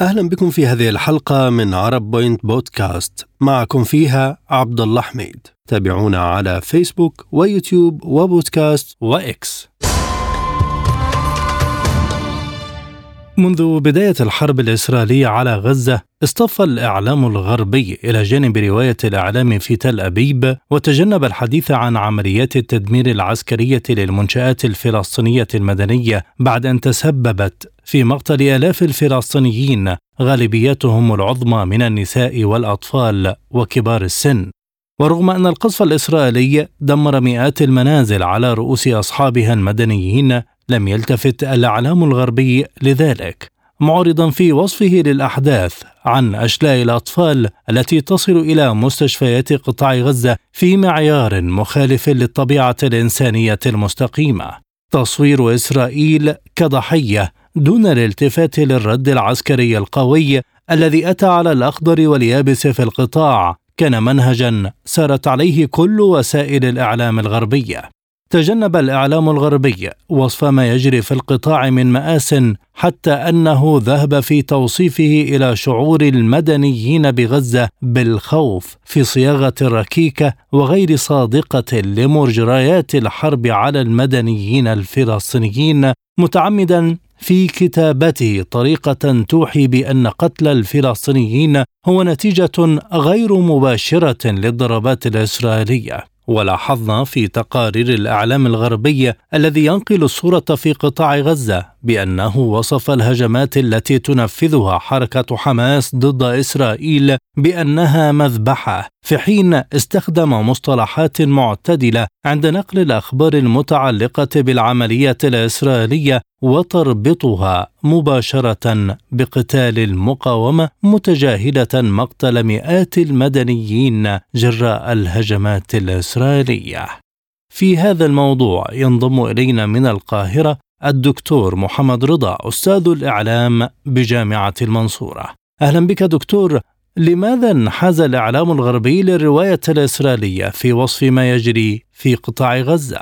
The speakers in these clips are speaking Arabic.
أهلا بكم في هذه الحلقة من عرب بوينت بودكاست. معكم فيها عبد الله حميد. تابعونا على فيسبوك ويوتيوب وبودكاست وإكس. منذ بداية الحرب الإسرائيلية على غزة اصطف الإعلام الغربي إلى جانب رواية الإعلام في تل أبيب وتجنب الحديث عن عمليات التدمير العسكرية للمنشآت الفلسطينية المدنية بعد أن تسببت في مقتل آلاف الفلسطينيين غالبيتهم العظمى من النساء والأطفال وكبار السن. ورغم أن القصف الإسرائيلي دمر مئات المنازل على رؤوس أصحابها المدنيين لم يلتفت الإعلام الغربي لذلك. معرضا في وصفه للأحداث عن أشلاء الأطفال التي تصل إلى مستشفيات قطاع غزة في معيار مخالف للطبيعة الإنسانية المستقيمة. تصوير إسرائيل كضحية دون الالتفات للرد العسكري القوي الذي أتى على الأخضر واليابس في القطاع كان منهجا سارت عليه كل وسائل الإعلام الغربية. تجنب الإعلام الغربي وصف ما يجري في القطاع من مآس حتى أنه ذهب في توصيفه إلى شعور المدنيين بغزة بالخوف في صياغة ركيكه وغير صادقة لمجريات الحرب على المدنيين الفلسطينيين متعمدا في كتابته طريقة توحي بأن قتل الفلسطينيين هو نتيجة غير مباشرة للضربات الإسرائيلية. ولاحظنا في تقارير الإعلام الغربيه الذي ينقل الصورة في قطاع غزة بأنه وصف الهجمات التي تنفذها حركة حماس ضد إسرائيل بأنها مذبحة. في حين استخدم مصطلحات معتدلة عند نقل الأخبار المتعلقة بالعملية الإسرائيلية وتربطها مباشرة بقتال المقاومة متجاهلة مقتل مئات المدنيين جراء الهجمات الإسرائيلية. في هذا الموضوع ينضم إلينا من القاهرة الدكتور محمد رضا أستاذ الإعلام بجامعة المنصورة. أهلا بك دكتور. لماذا انحاز الإعلام الغربي للرواية الإسرائيلية في وصف ما يجري في قطاع غزة؟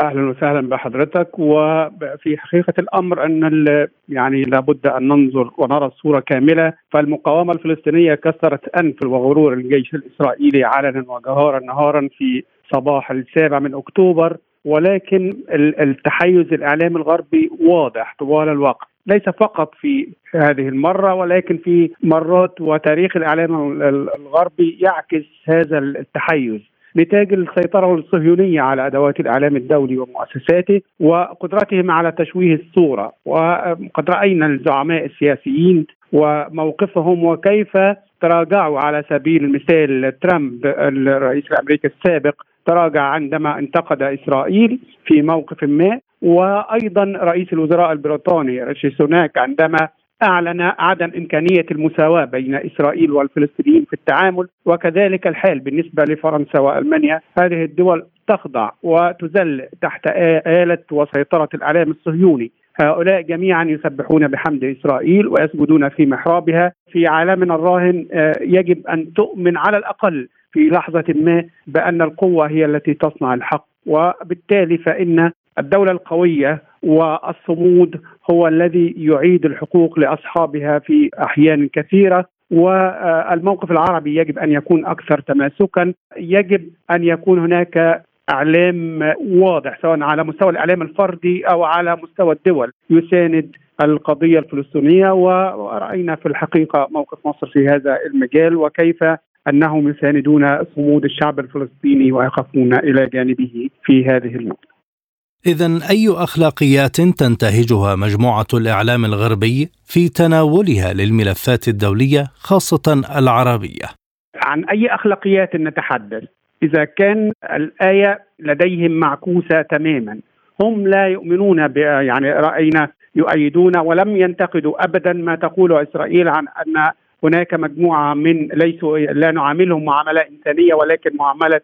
أهلا وسهلا بحضرتك وفي حقيقة الأمر أن يعني لابد أن ننظر ونرى الصورة كاملة. فالمقاومة الفلسطينية كسرت أنف وغرور الجيش الإسرائيلي علنا وجهارا نهارا في صباح السابع من أكتوبر ولكن التحيز الإعلامي الغربي واضح طوال الوقت. ليس فقط في هذه المرة ولكن في مرات وتاريخ الإعلام الغربي يعكس هذا التحيز. نتاج السيطرة الصهيونية على أدوات الإعلام الدولي ومؤسساته وقدرتهم على تشويه الصورة وقد رأينا الزعماء السياسيين وموقفهم وكيف تراجعوا على سبيل المثال ترامب الرئيس الأمريكي السابق تراجع عندما انتقد إسرائيل في موقف ما. وأيضا رئيس الوزراء البريطاني ريشي سوناك عندما أعلن عدم إمكانية المساواة بين إسرائيل والفلسطينيين في التعامل وكذلك الحال بالنسبة لفرنسا وألمانيا. هذه الدول تخضع وتذل تحت آلة وسيطرة الإعلام الصهيوني. هؤلاء جميعا يسبحون بحمد إسرائيل ويسجدون في محرابها. في عالمنا الراهن آه، يجب أن تؤمن على الأقل في لحظة ما بأن القوة هي التي تصنع الحق وبالتالي فإن الدولة القوية والصمود هو الذي يعيد الحقوق لأصحابها في أحيان كثيرة والموقف العربي يجب أن يكون أكثر تماسكا يجب أن يكون هناك إعلام واضح سواء على مستوى الإعلام الفردي أو على مستوى الدول يساند القضية الفلسطينية ورأينا في الحقيقة موقف مصر في هذا المجال وكيف أنهم يساندون صمود الشعب الفلسطيني ويقفون إلى جانبه في هذه النقطة. إذا أي أخلاقيات تنتهجها مجموعة الإعلام الغربي في تناولها للملفات الدولية خاصة العربية؟ عن أي أخلاقيات نتحدث؟ إذا كان الآية لديهم معكوسة تماما هم لا يؤمنون يعني رأينا يؤيدون ولم ينتقدوا أبدا ما تقوله إسرائيل عن أن هناك مجموعة من ليسوا لا نعاملهم معاملة إنسانية ولكن معاملة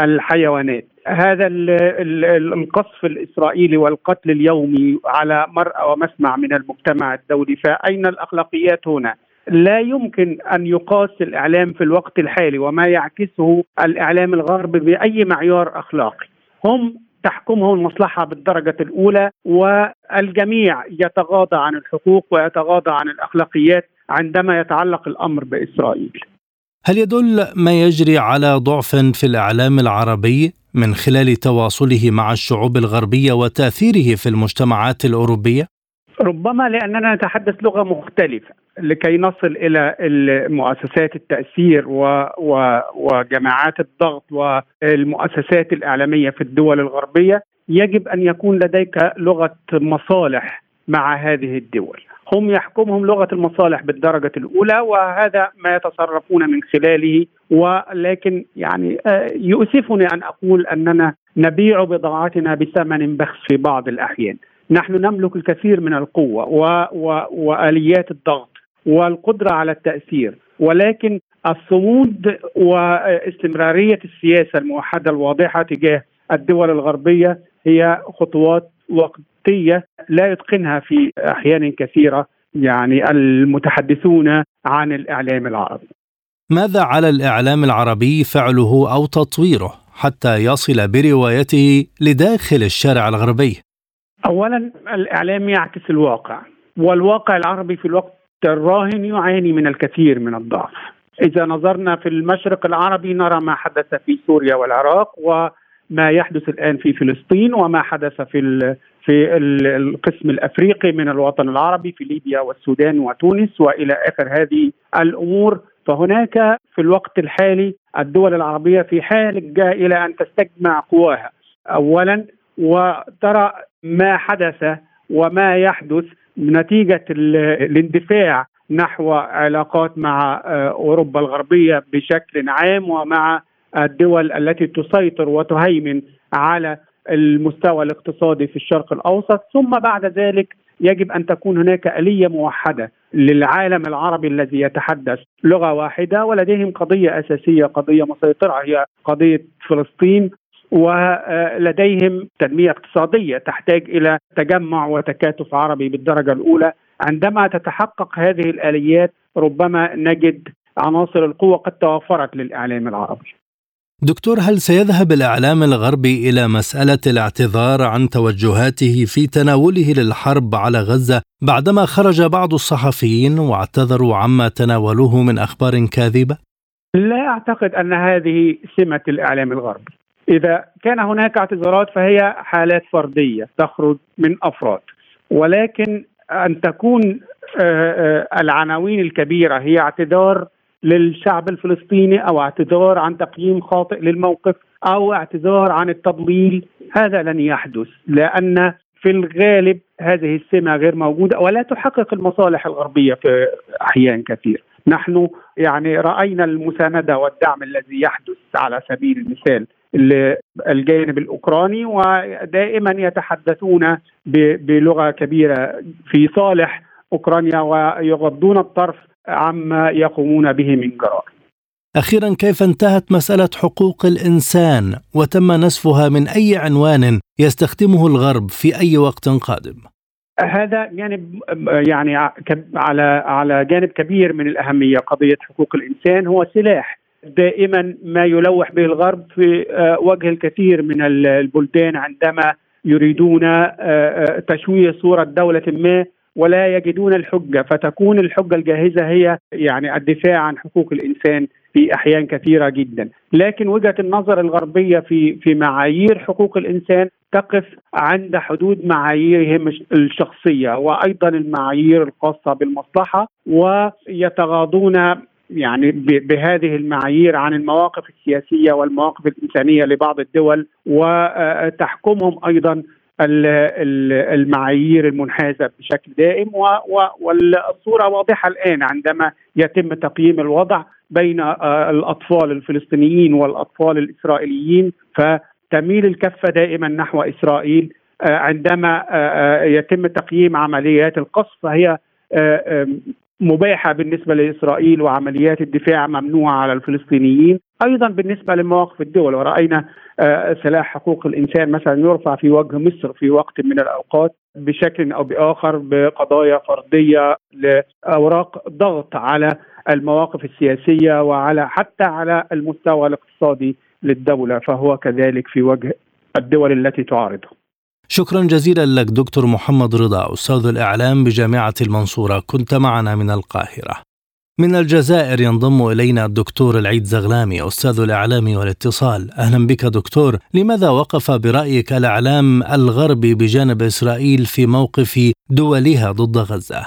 الحيوانات هذا القصف الإسرائيلي والقتل اليومي على مرأى ومسمع من المجتمع الدولي فأين الأخلاقيات هنا؟ لا يمكن أن يقاس الاعلام في الوقت الحالي وما يعكسه الإعلام الغربي بأي معيار أخلاقي. هم تحكمهم المصلحة بالدرجة الأولى والجميع يتغاضى عن الحقوق ويتغاضى عن الأخلاقيات عندما يتعلق الأمر بإسرائيل. هل يدل ما يجري على ضعف في الإعلام العربي من خلال تواصله مع الشعوب الغربية وتأثيره في المجتمعات الأوروبية؟ ربما لأننا نتحدث لغة مختلفة لكي نصل إلى مؤسسات التأثير و و وجماعات الضغط والمؤسسات الإعلامية في الدول الغربية يجب أن يكون لديك لغة مصالح مع هذه الدول هم يحكمهم لغة المصالح بالدرجة الأولى وهذا ما يتصرفون من خلاله. ولكن يعني آه، يؤسفني أن أقول أننا نبيع بضاعتنا بثمن بخس في بعض الأحيان. نحن نملك الكثير من القوة و و وآليات الضغط والقدرة على التأثير. ولكن الصمود واستمرارية السياسة الموحدة الواضحة تجاه الدول الغربية هي خطوات وقتيه لا يتقنها في أحيان كثيرة يعني المتحدثون عن الإعلام العربي. ماذا على الإعلام العربي فعله أو تطويره حتى يصل بروايته لداخل الشارع الغربي؟ اولا الإعلام يعكس الواقع والواقع العربي في الوقت الراهن يعاني من الكثير من الضعف. إذا نظرنا في المشرق العربي نرى ما حدث في سوريا والعراق و ما يحدث الآن في فلسطين وما حدث في في القسم الأفريقي من الوطن العربي في ليبيا والسودان وتونس وإلى آخر هذه الأمور. فهناك في الوقت الحالي الدول العربية في حاجة إلى أن تستجمع قواها اولا وترى ما حدث وما يحدث نتيجة الاندفاع نحو علاقات مع آه، أوروبا الغربية بشكل عام ومع الدول التي تسيطر وتهيمن على المستوى الاقتصادي في الشرق الأوسط ثم بعد ذلك يجب أن تكون هناك آلية موحدة للعالم العربي الذي يتحدث لغة واحدة ولديهم قضية أساسية قضية مسيطرة هي قضية فلسطين ولديهم تنمية اقتصادية تحتاج إلى تجمع وتكاتف عربي بالدرجة الأولى. عندما تتحقق هذه الآليات ربما نجد عناصر القوة قد توفرت للإعلام العربي. دكتور هل سيذهب الإعلام الغربي إلى مسألة الاعتذار عن توجهاته في تناوله للحرب على غزة بعدما خرج بعض الصحفيين واعتذروا عما تناولوه من أخبار كاذبة؟ لا أعتقد أن هذه سمة الإعلام الغربي. إذا كان هناك اعتذارات فهي حالات فردية تخرج من أفراد ولكن أن تكون آه، آه، العناوين الكبيرة هي اعتذار للشعب الفلسطيني أو اعتذار عن تقييم خاطئ للموقف أو اعتذار عن التضليل هذا لن يحدث لأن في الغالب هذه السمة غير موجودة ولا تحقق المصالح الغربية في أحيان كثير. نحن يعني رأينا المساندة والدعم الذي يحدث على سبيل المثال للجانب الأوكراني ودائما يتحدثون بلغة كبيرة في صالح أوكرانيا ويغضون الطرف عما يقومون به من جرائم. أخيرا كيف انتهت مسألة حقوق الإنسان وتم نسفها من أي عنوان يستخدمه الغرب في أي وقت قادم؟ هذا جانب يعني على على جانب كبير من الأهمية قضية حقوق الإنسان هو سلاح دائما ما يلوح به الغرب في آه، وجه الكثير من البلدان عندما يريدون آه، آه، تشويه صورة دولة ما ولا يجدون الحجة فتكون الحجة الجاهزة هي يعني الدفاع عن حقوق الإنسان في أحيان كثيرة جدا، لكن وجهة النظر الغربية في في معايير حقوق الإنسان تقف عند حدود معاييرهم الشخصية وأيضا المعايير الخاصة بالمصلحة ويتغاضون يعني بهذه المعايير عن المواقف السياسية والمواقف الإنسانية لبعض الدول وتحكمهم أيضا المعايير المنحازة بشكل دائم والصورة واضحة الآن عندما يتم تقييم الوضع بين آه، الأطفال الفلسطينيين والأطفال الإسرائيليين فتميل الكفة دائما نحو إسرائيل آه، عندما آه، يتم تقييم عمليات القصف فهي مباحة بالنسبة لإسرائيل وعمليات الدفاع ممنوعة على الفلسطينيين، أيضا بالنسبة لمواقف الدول ورأينا آه، سلاح حقوق الإنسان مثلا يرفع في وجه مصر في وقت من الأوقات بشكل أو بآخر بقضايا فردية لأوراق ضغط على المواقف السياسية وعلى حتى على المستوى الاقتصادي للدولة فهو كذلك في وجه الدول التي تعارضه. شكرا جزيلا لك دكتور محمد رضا أستاذ الإعلام بجامعة المنصورة كنت معنا من القاهرة من الجزائر ينضم إلينا الدكتور العيد زغلامي أستاذ الإعلام والاتصال أهلا بك دكتور لماذا وقف برأيك الإعلام الغربي بجانب إسرائيل في موقف دولها ضد غزة؟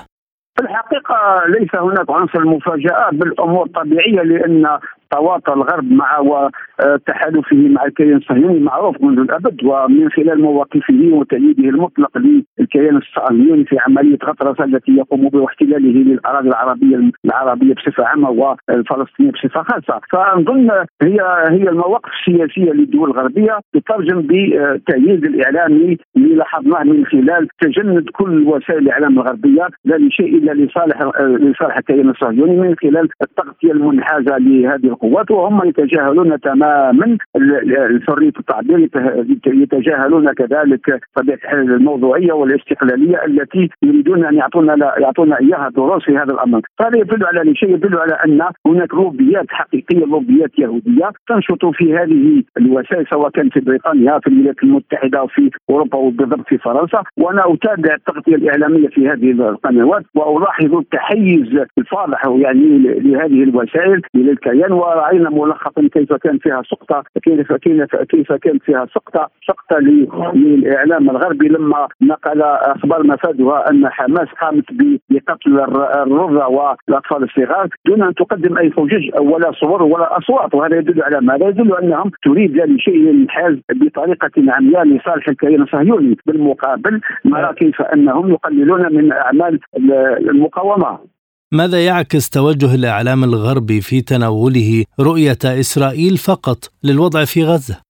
في الحقيقة ليس هناك عنصر مفاجآت بالأمور طبيعية لأن تواطى الغرب مع وتحالفه مع الكيان الصهيوني معروف منذ الأبد ومن خلال مواقفه وتأييده المطلق للكيان الصهيوني في عملية غطرسه التي يقوم بها واحتلاله للأراضي العربية العربية بصفة عامة والفلسطينية بصفة خاصة، فنظن هي هي المواقف السياسية للدول الغربية تترجم بتأييد الاعلامي اللي لاحظناه من خلال تجند كل وسائل الإعلام الغربية لا لشيء إلا لصالح لصالح الكيان الصهيوني من خلال التغطية المنحازة لهذه القوات وهم يتجاهلون تماما حريه التعبير يتجاهلون كذلك طبيعة الموضوعية والاستقلالية التي يريدون أن يعطونا يعطونا إياها دروس في هذا الأمر، فهذا يدل على شيء يدل على أن هناك لوبيات حقيقية لوبيات يهودية تنشط في هذه الوسائل سواء كان في بريطانيا في الولايات المتحدة وفي أوروبا وبالضبط في فرنسا. وأنا أتابع التغطية الإعلامية في هذه القنوات وألاحظ التحيز الفاضح يعني لهذه الوسائل للكيان ورأينا ملخصا كيف كان فيها سقطة كيف كيف كيف كان فيها سقطة سقطة للإعلام الغربي لما نقل أخبار مفادها أن حماس قامت بقتل الرضع والأطفال الصغار دون أن تقدم أي حجج ولا صور ولا أصوات وهذا يدل على ماذا؟ يدل أنهم تريد لا لشيء الانحاز بطريقة عمياء لصالح الكيان الصهيوني بالمقابل نرى كيف أنهم يقللون من أعمال المقاومة ماذا يعكس توجه الإعلام الغربي في تناوله رؤية إسرائيل فقط للوضع في غزة؟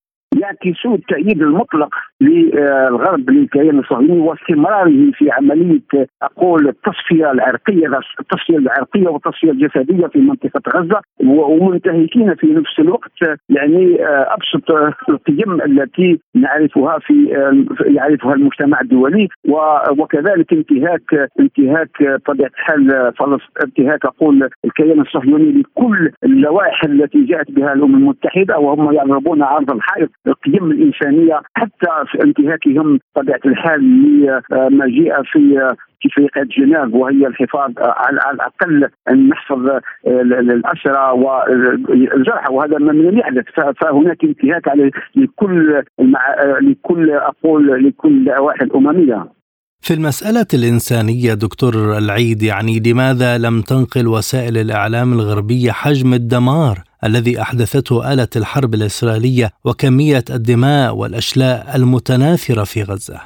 يعكس التأييد المطلق للغرب للكيان الصهيوني واستمراره في عملية أقول التصفية العرقية التصفية العرقية والتصفية الجسدية في منطقة غزة ومنتهكين في نفس الوقت يعني آه، أبسط القيم التي نعرفها في يعرفها المجتمع الدولي وكذلك انتهاك انتهاك طبيعة الحال انتهاك أقول الكيان الصهيوني لكل اللوائح التي جاءت بها الأمم المتحدة وهم يضربون عرض الحائط القيم الإنسانية حتى انتهاكهم طبيعة الحال لما جاء في اتفاقية جنيف وهي الحفاظ على الأقل أن نحفظ الأسرى والجرحى وهذا ما لم يحدث. فهناك انتهاك على لكل لكل أقول لكل اللوائح الأممية. في المسألة الإنسانية دكتور العيد يعني لماذا لم تنقل وسائل الإعلام الغربية حجم الدمار الذي أحدثته آلة الحرب الإسرائيلية وكمية الدماء والأشلاء المتناثرة في غزة؟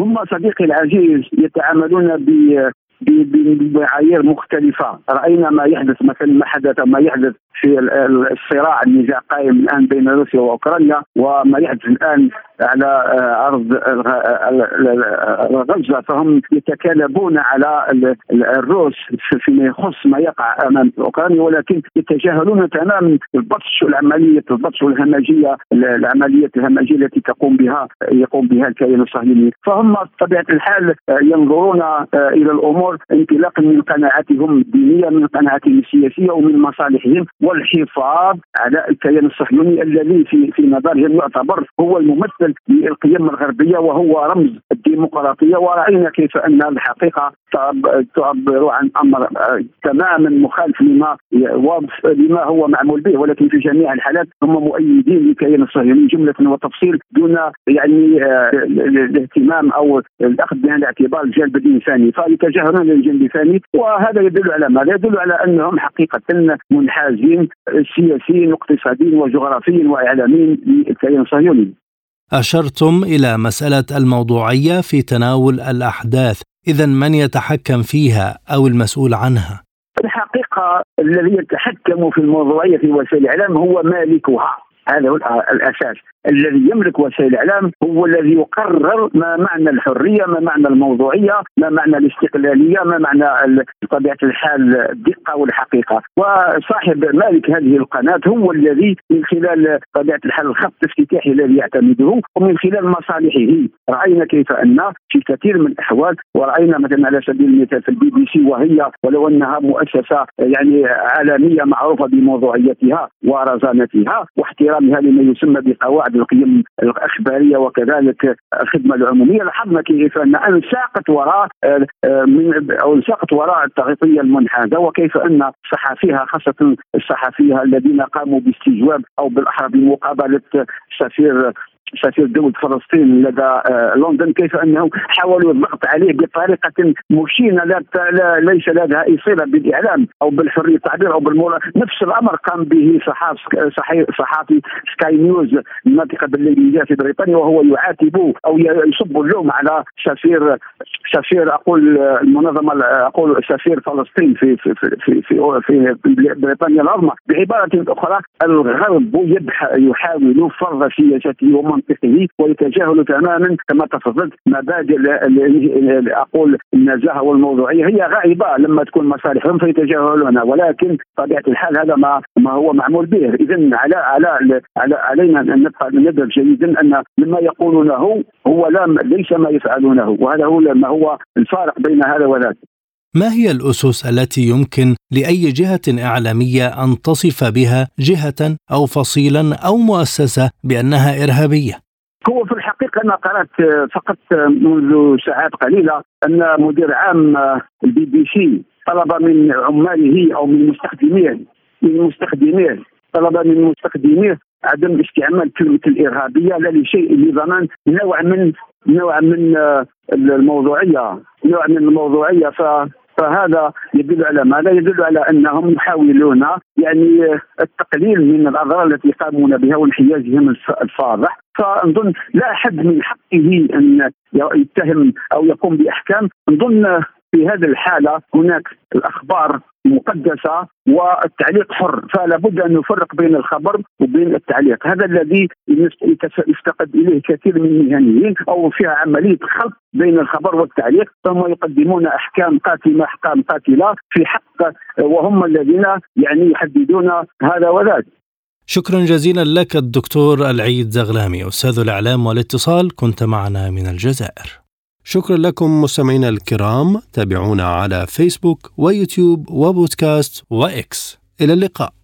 هم صديقي العزيز يتعاملون ب بمعايير مختلفة رأينا ما يحدث مثلا ما حدث ما يحدث في الصراع النزاع قائم الآن بين روسيا وأوكرانيا وما يحدث الآن على آه، أرض غزة فهم يتكالبون على الروس فيما يخص ما يقع أمام أوكرانيا ولكن يتجاهلون تماما البطش والعملية البطش والهمجية العملية الهمجية التي تقوم بها يقوم بها الكيان الصهيوني. فهم بطبيعة الحال آه، ينظرون آه، إلى الأمور انطلاقا من قناعاتهم الدينية من قناعاتهم السياسية ومن مصالحهم. والحفاظ على الكيان الصهيوني الذي في في نظرهم يعتبر هو الممثل للقيم الغربية وهو رمز الديمقراطية. ورأينا كيف أن الحقيقة تعبر عن أمر تماما مخالف لما لما هو معمول به. ولكن في جميع الحالات هم مؤيدين للكيان الصهيوني جملة وتفصيل دون يعني آه، الاهتمام أو الأخذ بعين الاعتبار الجانب الانساني فيتجاهلون الجانب الانساني وهذا يدل على ماذا؟ يدل على أنهم حقيقة منحازين سياسيا واقتصاديا وجغرافيا واعلاميا للكيان الصهيوني. أشرتم إلى مسألة الموضوعية في تناول الأحداث إذا من يتحكم فيها أو المسؤول عنها؟ الحقيقة الذي يتحكم في الموضوعية في وسائل الإعلام هو مالكها هذا هو الأساس. الذي يملك وسائل الإعلام هو الذي يقرر ما معنى الحرية ما معنى الموضوعية ما معنى الاستقلالية ما معنى بطبيعة الحال الدقة والحقيقة. وصاحب مالك هذه القناة هو الذي من خلال طبيعه الحال الخط الافتتاحي الذي يعتمده ومن خلال مصالحه. رأينا كيف أن في كثير من الأحوال ورأينا مثلا على سبيل المثال في البي بي سي وهي ولو أنها مؤسسة يعني عالميه معروفة بموضوعيتها ورزانتها واحترام احترامها لما يسمى بقواعد القيم الأخبارية وكذلك الخدمة العمومية. لاحظنا كيف أن انساقت وراء من أو انساقت وراء التغطية المنحازة وكيف أن صحفيها خاصة الصحفيه الذين قاموا باستجواب أو بالأحرى بمقابلة سفير سفير دولة فلسطين لدى آه، لندن كيف أنهم حاولوا الضغط عليه بطريقة مشينة لا, ليس لها اي صله بالإعلام أو بالحرية التعبير أو بالمولا نفس الأمر قام به صحافي صحافي سكاي نيوز الناطقه بالإنجليزية في بريطانيا وهو يعاتب أو يصب اللوم على سفير سفير أقول المنظمة أقول سفير فلسطين في في في في, في, في بريطانيا العظمى بعبارة أخرى الغرب يحاول فرض سياسته ومنطقه ويتجاهل تماما كما تفضلت مبادئ أقول النزاهه والموضوعية هي غائبة لما تكون مصالحهم فيتجاهلونها ولكن طبيعه الحال هذا ما ما هو معمول به. اذا على على على علينا أن نبقى ندرك جيدا أن مما يقولونه هو لا ليس ما يفعلونه وهذا هو ما هو الفارق بين هذا وذاك. ما هي الأسس التي يمكن لأي جهة إعلامية أن تصف بها جهة أو فصيلا أو مؤسسة بأنها إرهابية؟ هو في الحقيقة أنا قرأت فقط منذ ساعات قليلة أن مدير عام البي بي سي طلب من عماله أو من مستخدميه من مستخدميه طلب من مستخدميه عدم استعمال كلمة الإرهابية لا لشيء لضمان نوع من نوع من الموضوعية نوع من الموضوعية ف فهذا يدل على ماذا؟ يدل على أنهم يحاولون يعني التقليل من الأضرار التي يقامون بها وانحيازهم الفاضح، فنظن لا أحد من حقه أن يتهم أو يقوم بأحكام، نظن في هذه الحالة هناك الأخبار مقدسة والتعليق حر فلا بد أن نفرق بين الخبر وبين التعليق. هذا الذي يفتقد إليه كثير من المهنيين أو فيها عملية خلط بين الخبر والتعليق. فهم يقدمون أحكام قاتمه أحكام قاتلة في حق وهم الذين يعني يحددون هذا وذاك. شكرا جزيلا لك الدكتور العيد زغلامي أستاذ الإعلام والاتصال كنت معنا من الجزائر. شكرا لكم مستمعينا الكرام تابعونا على فيسبوك ويوتيوب وبودكاست وإكس. إلى اللقاء.